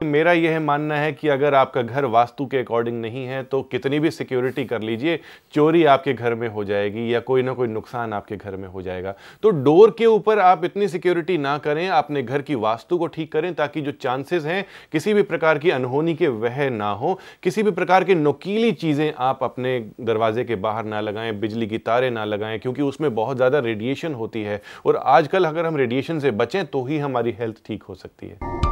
मेरा यह मानना है कि अगर आपका घर वास्तु के अकॉर्डिंग नहीं है तो कितनी भी सिक्योरिटी कर लीजिए, चोरी आपके घर में हो जाएगी या कोई ना कोई नुकसान आपके घर में हो जाएगा। तो डोर के ऊपर आप इतनी सिक्योरिटी ना करें, अपने घर की वास्तु को ठीक करें, ताकि जो चांसेस हैं, किसी भी प्रकार की अनहोनी के वह ना हो, किसी भी प्रकार के नुकीली चीज़ें आप अपने दरवाजे के बाहर ना लगाएँ, बिजली की तारें ना लगाएँ, क्योंकि उसमें बहुत ज़्यादा रेडिएशन होती है। और आजकल अगर हम रेडिएशन से बचें तो ही हमारी हेल्थ ठीक हो सकती है।